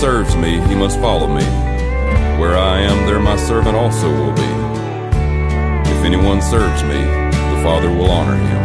serves me, he must follow me. Where I am, there my servant also will be. If anyone serves me, the Father will honor him.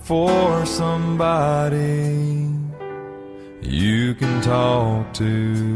for somebody you can talk to.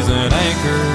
she's an anchor.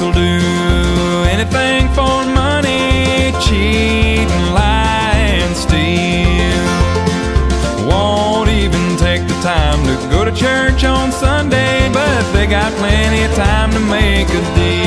will do anything for money, cheat and lie and steal. Won't even take the time to go to church on Sunday, but they got plenty of time to make a deal.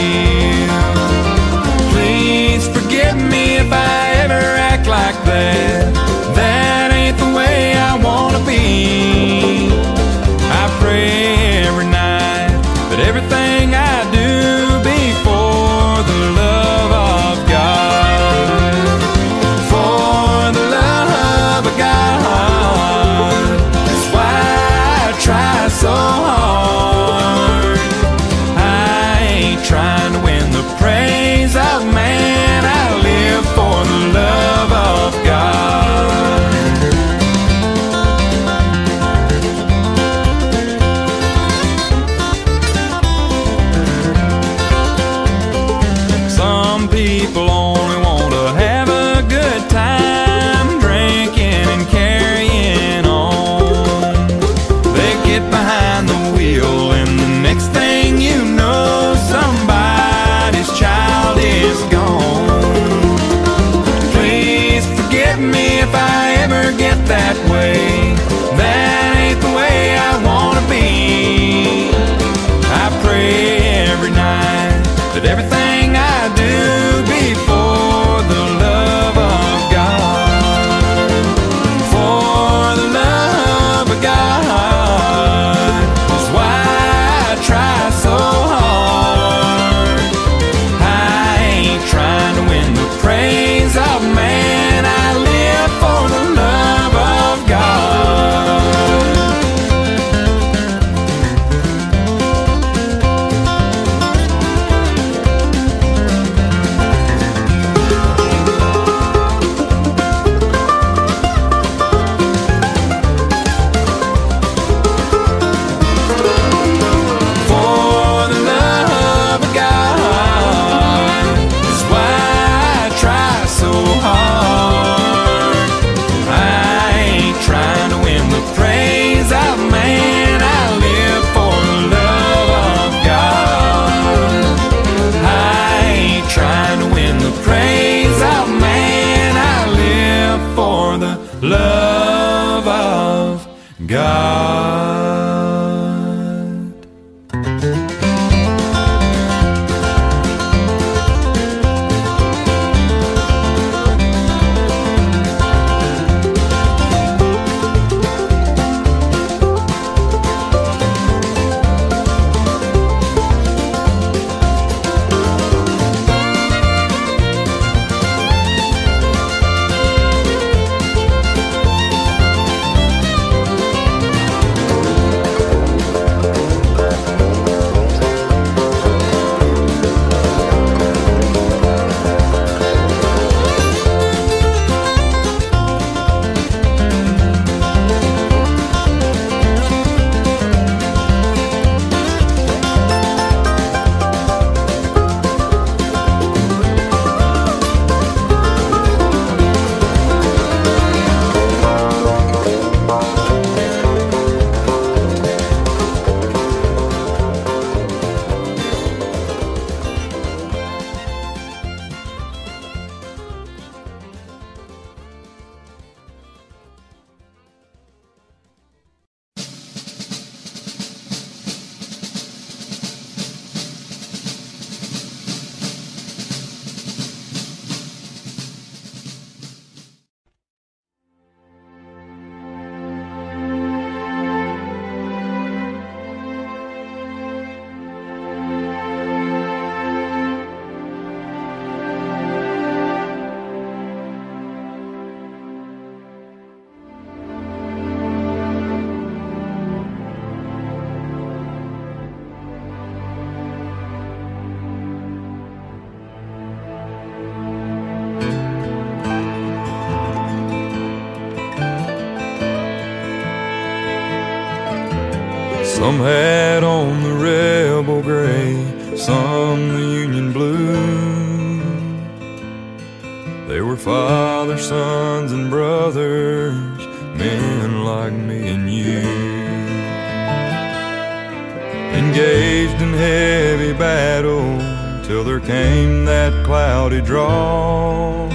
Engaged in heavy battle till there came that cloudy draw.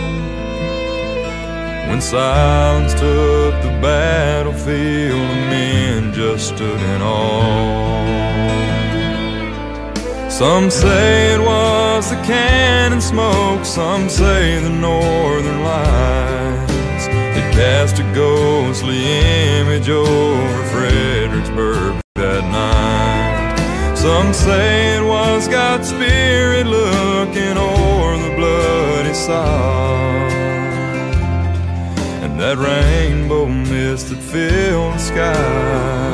When silence took the battlefield and men just stood in awe. Some say it was the cannon smoke, some say the northern lights that cast a ghostly image over Fredericksburg. Some say it was God's Spirit looking o'er the bloody side. And that rainbow mist that filled the sky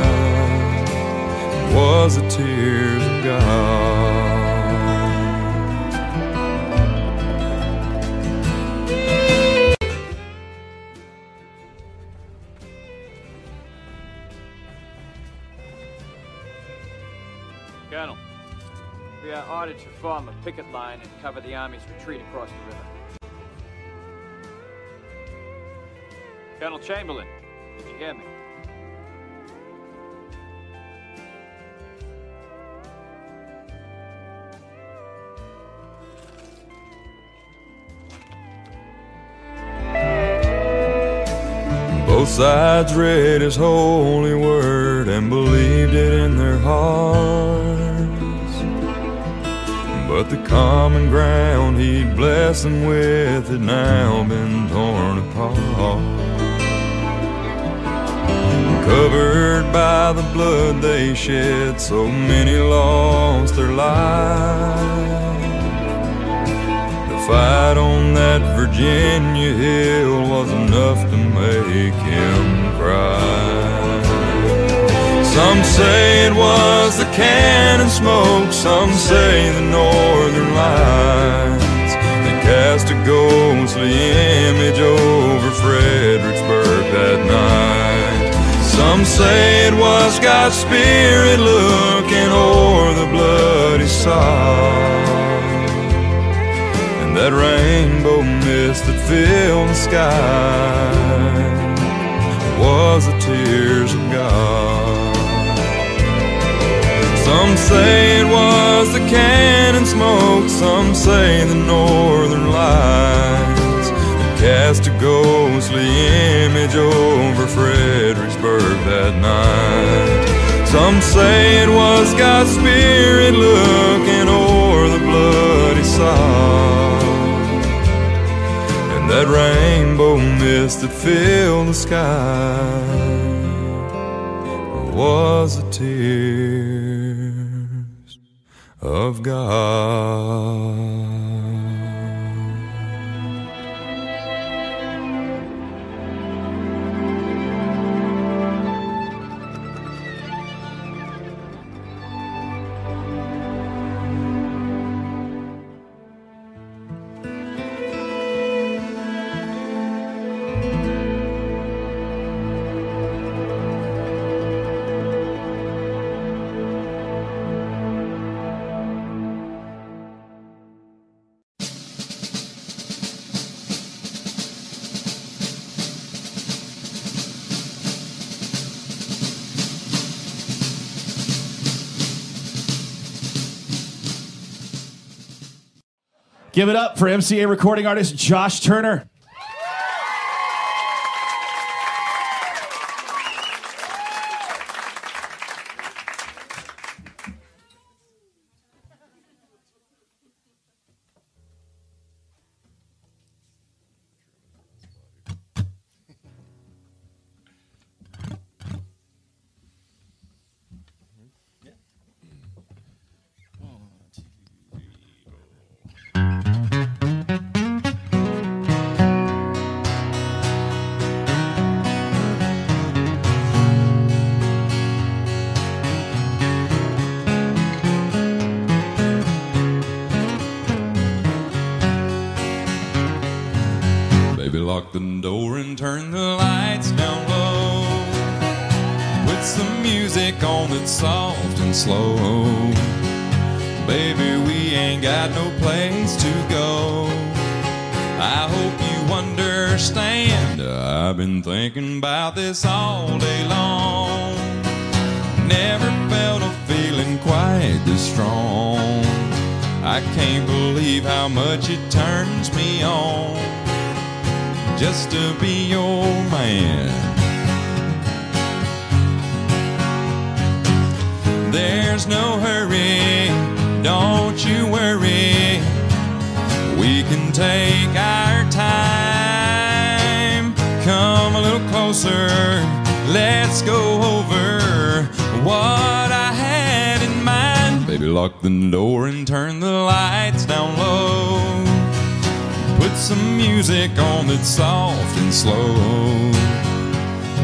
was the tears of God. Form a picket line and cover the Army's retreat across the river. Colonel Chamberlain, did you hear me? Both sides read his holy word and believed it in their hearts. But the common ground he'd blessed them with had now been torn apart. Covered by the blood they shed, so many lost their lives. The fight on that Virginia hill was enough to make him cry. Some say it was the cannon smoke, some say the northern lights that cast a ghostly image over Fredericksburg that night. Some say it was God's Spirit looking o'er the bloody side. And that rainbow mist that filled the sky was the tears of God. Some say it was the cannon smoke, some say the northern lights cast a ghostly image over Fredericksburg that night. Some say it was God's Spirit looking o'er the bloody side. And that rainbow mist that filled the sky was a tears of God. Give it up for MCA recording artist Josh Turner. Strong. I can't believe how much it turns me on just to be your man. There's no hurry, don't you worry. We can take our time. Come a little closer, let's go over what Baby, lock the door and turn the lights down low. Put some music on that's soft and slow.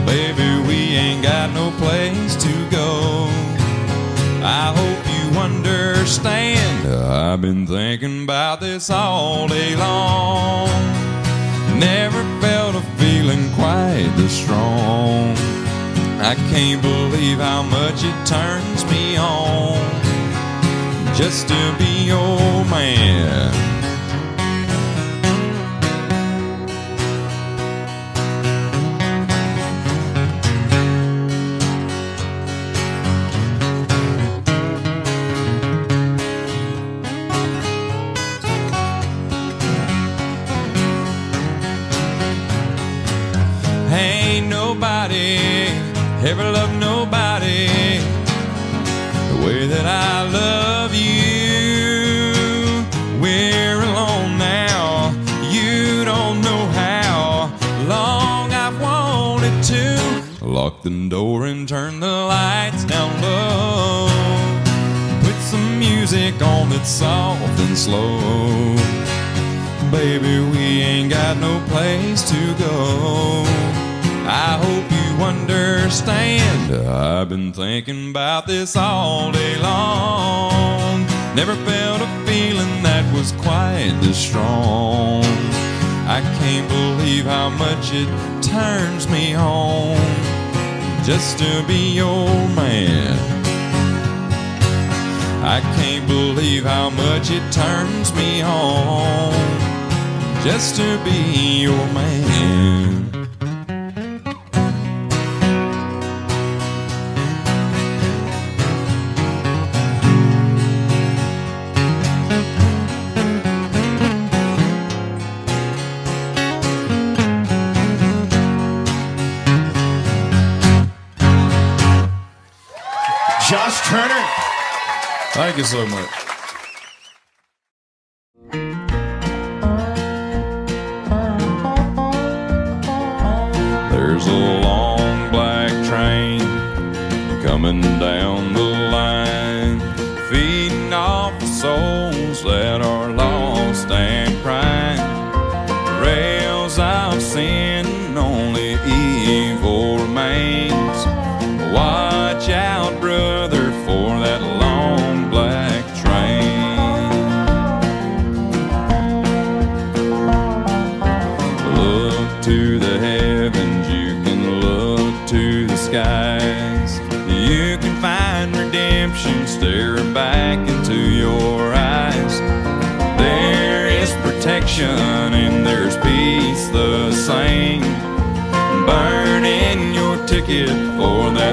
Baby, we ain't got no place to go. I hope you understand. I've been thinking about this all day long. Never felt a feeling quite this strong. I can't believe how much it turns me on just to be your man. Ain't nobody ever loved Lock the door and turn the lights down low. Put some music on that's soft and slow. Baby, we ain't got no place to go. I hope you understand. I've been thinking about this all day long. Never felt a feeling that was quite this strong. I can't believe how much it turns me on just to be your man. I can't believe how much it turns me on just to be your man. You so much. Ticket for that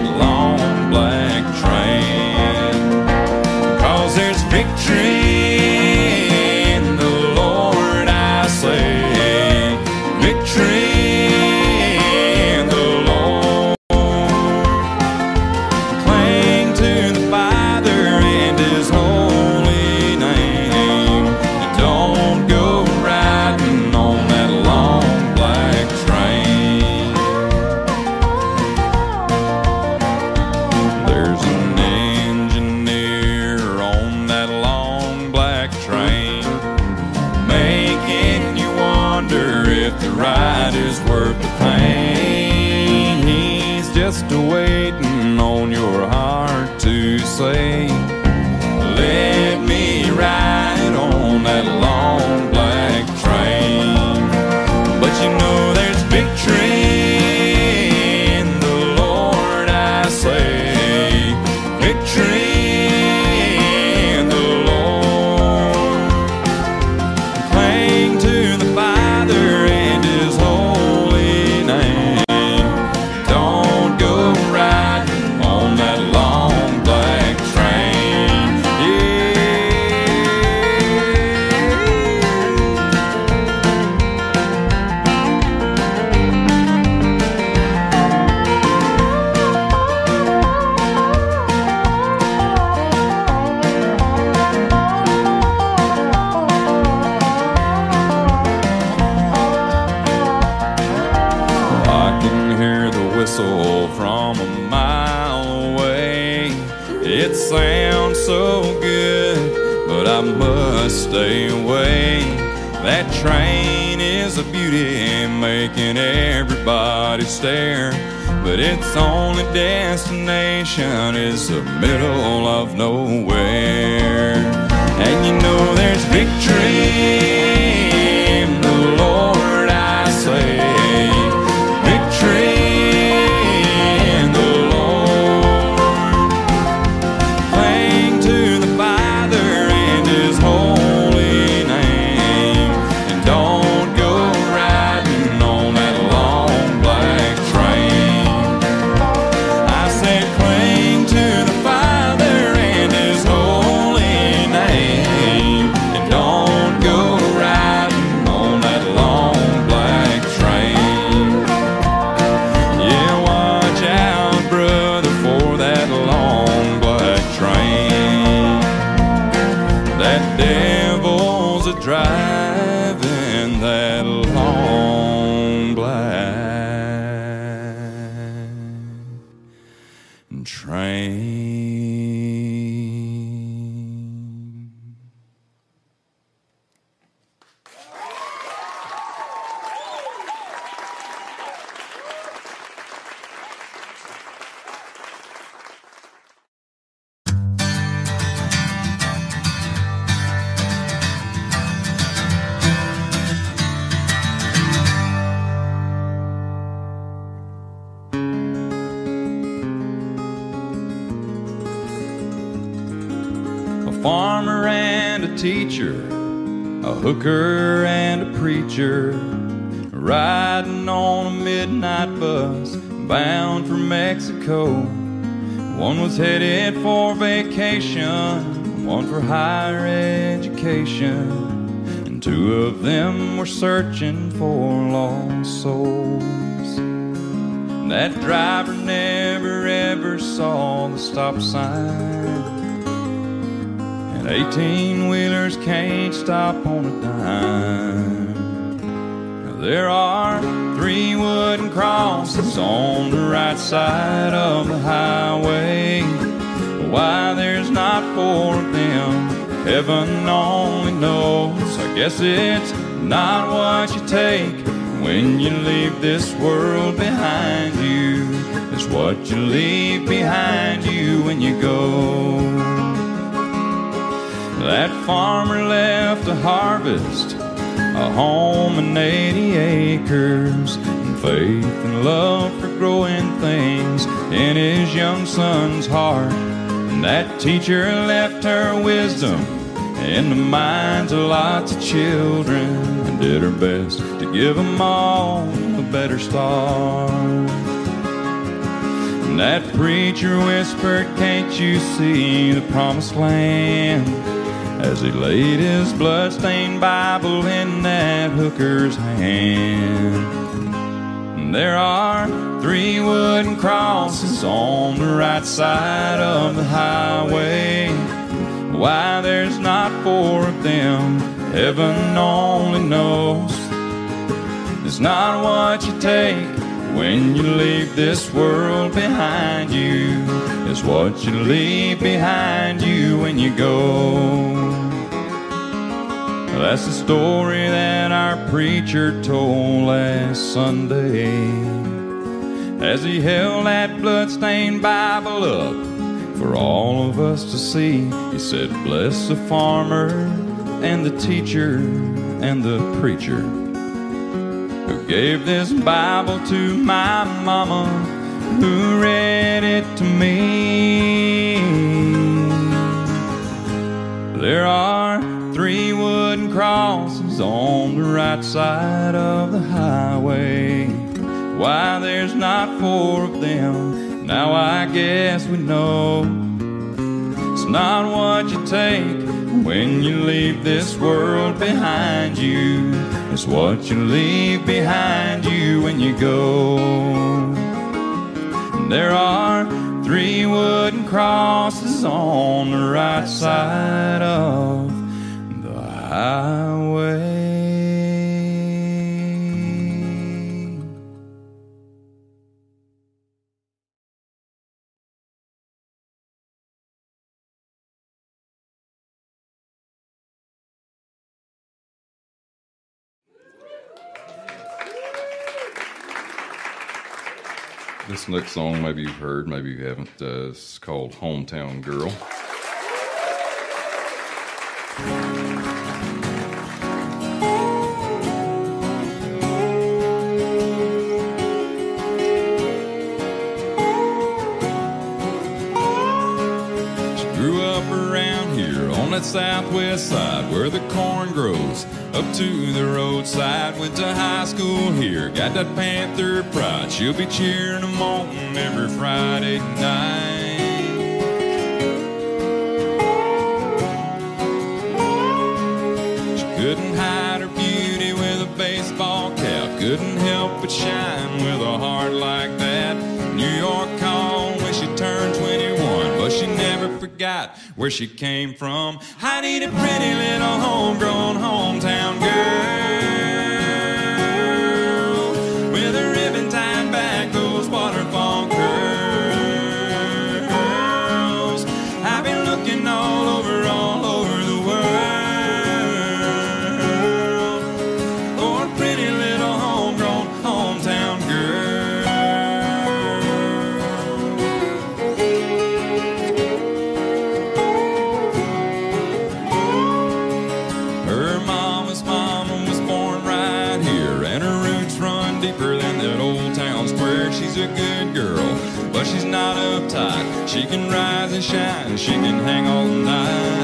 destination Devil's a driving that long education, and two of them were searching for lost souls. That driver never ever saw the stop sign. And 18 wheelers can't stop on a dime. There are three wooden crosses on the right side of the highway. Why there's not four of them, heaven only knows. I guess it's not what you take when you leave this world behind you. It's what you leave behind you when you go. That farmer left a harvest, a home and 80 acres, and faith and love for growing things in his young son's heart. And that teacher left her wisdom in the minds of lots of children and did her best to give them all a better start. And that preacher whispered, Can't you see the promised land? As he laid his bloodstained Bible in that hooker's hand. And there are three wooden crosses on the right side of the highway. Why there's not four of them, heaven only knows. It's not what you take when you leave this world behind you. It's what you leave behind you when you go. That's the story that our preacher told last Sunday as he held that bloodstained Bible up for all of us to see. He said, Bless the farmer and the teacher and the preacher who gave this Bible to my mama, who read it to me. There are three wooden crosses on the right side of the highway. Why there's not four of them, now I guess we know. It's not what you take when you leave this world behind you. It's what you leave behind you when you go. And there are three wooden crosses on the right side of the highway. This next song, maybe you've heard, maybe you haven't. Uh, it's called Hometown Girl. She grew up around here on that southwest side where the corn grows up to the roadside. Went to high school here, got that Panther pride. She'll be cheering them on every Friday night. She couldn't hide her beauty with a baseball cap. Couldn't help but shine with a heart like that. New York forgot where she came from. I need a pretty little homegrown hometown girl She can rise and shine, she can hang all night.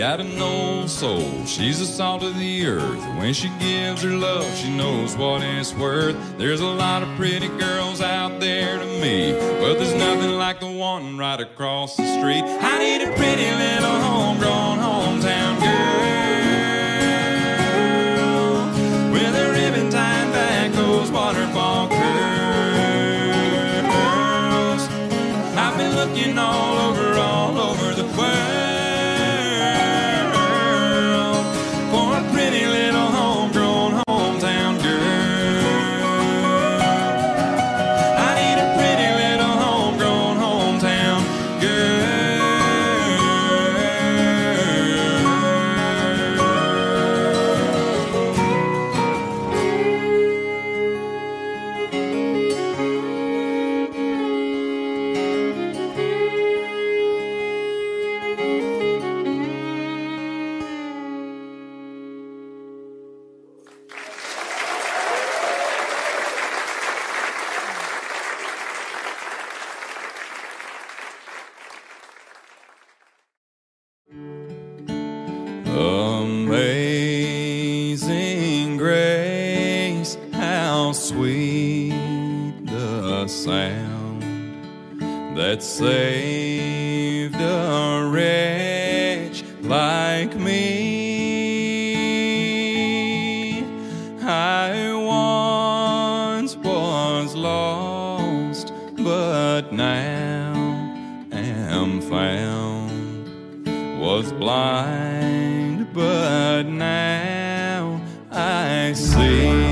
Got an old soul, she's the salt of the earth. When she gives her love, she knows what it's worth. There's a lot of pretty girls out there to me, but there's nothing like the one right across the street. I need a pretty little homegrown hometown girl with a ribbon tied back, those waterfall curls. I've been looking all but now am found was blind, but now I see.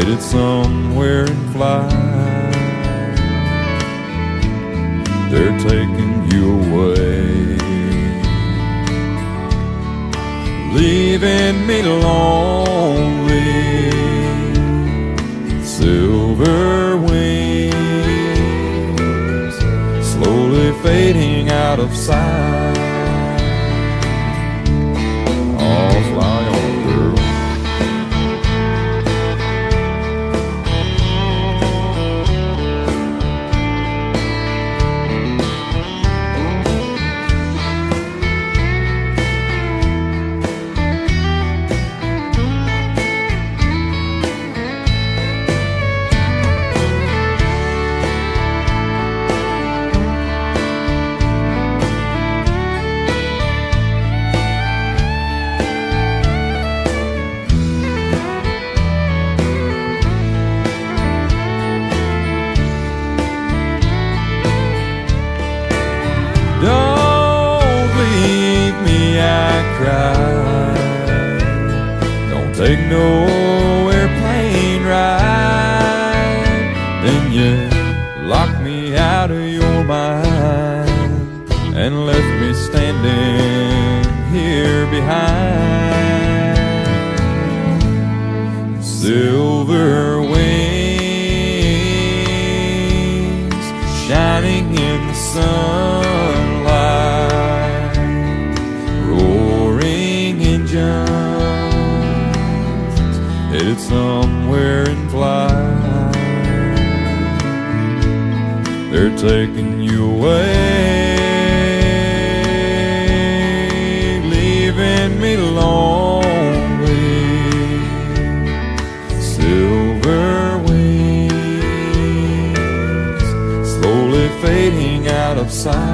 headed somewhere and fly. They're taking you away, leaving me lonely. Silver wings slowly fading out of sight. Shining in the sunlight, roaring engines headed somewhere in flight. They're taking you away, of sight.